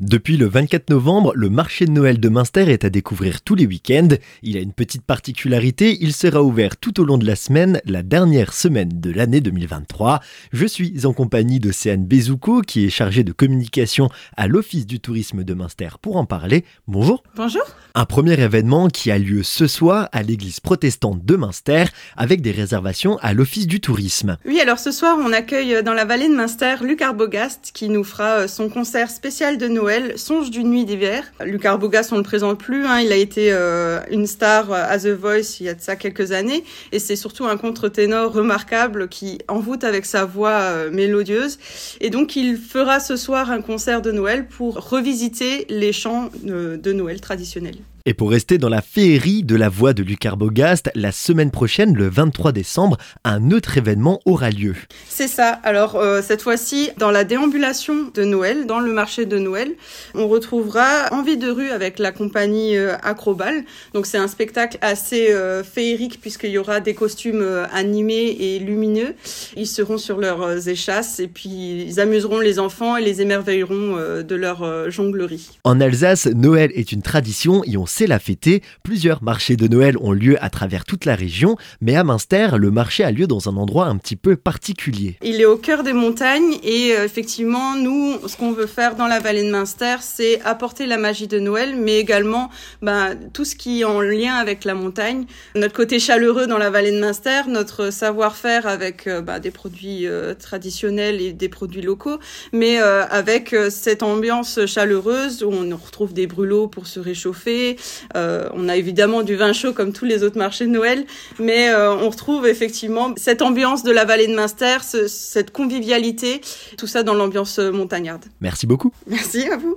Depuis le 24 novembre, le marché de Noël de Münster est à découvrir tous les week-ends. Il a une petite particularité, il sera ouvert tout au long de la semaine, la dernière semaine de l'année 2023. Je suis en compagnie d'Océane Bezouko, qui est chargée de communication à l'Office du tourisme de Münster pour en parler. Bonjour. Bonjour. Un premier événement qui a lieu ce soir à l'église protestante de Münster avec des réservations à l'Office du tourisme. Oui, alors ce soir, on accueille dans la vallée de Münster Luc Arbogast qui nous fera son concert spécial de Noël Songe d'une nuit d'hiver. Luc Arbogast, on le présente plus. Hein, il a été euh, une star à The Voice il y a de ça quelques années. Et c'est surtout un contre-ténor remarquable qui envoûte avec sa voix euh, mélodieuse. Et donc, il fera ce soir un concert de Noël pour revisiter les chants de Noël traditionnels. Et pour rester dans la féerie de la voix de Luc Arbogast, la semaine prochaine, le 23 décembre, un autre événement aura lieu. C'est ça. Alors euh, cette fois-ci, dans la déambulation de Noël, dans le marché de Noël, on retrouvera Envie de rue avec la compagnie euh, Acrobal. Donc c'est un spectacle assez euh, féerique puisqu'il y aura des costumes animés et lumineux. Ils seront sur leurs échasses et puis ils amuseront les enfants et les émerveilleront de leur jonglerie. En Alsace, Noël est une tradition et on c'est la fêter. Plusieurs marchés de Noël ont lieu à travers toute la région, mais à Münster, le marché a lieu dans un endroit un petit peu particulier. Il est au cœur des montagnes et euh, effectivement, nous, ce qu'on veut faire dans la vallée de Münster, c'est apporter la magie de Noël, mais également ben, tout ce qui est en lien avec la montagne. Notre côté chaleureux dans la vallée de Münster, notre savoir-faire avec euh, ben, des produits euh, traditionnels et des produits locaux, mais avec cette ambiance chaleureuse où on retrouve des brûlots pour se réchauffer, on a évidemment du vin chaud comme tous les autres marchés de Noël, mais euh, on retrouve effectivement cette ambiance de la vallée de Münster, cette convivialité, tout ça dans l'ambiance montagnarde. Merci beaucoup. Merci à vous.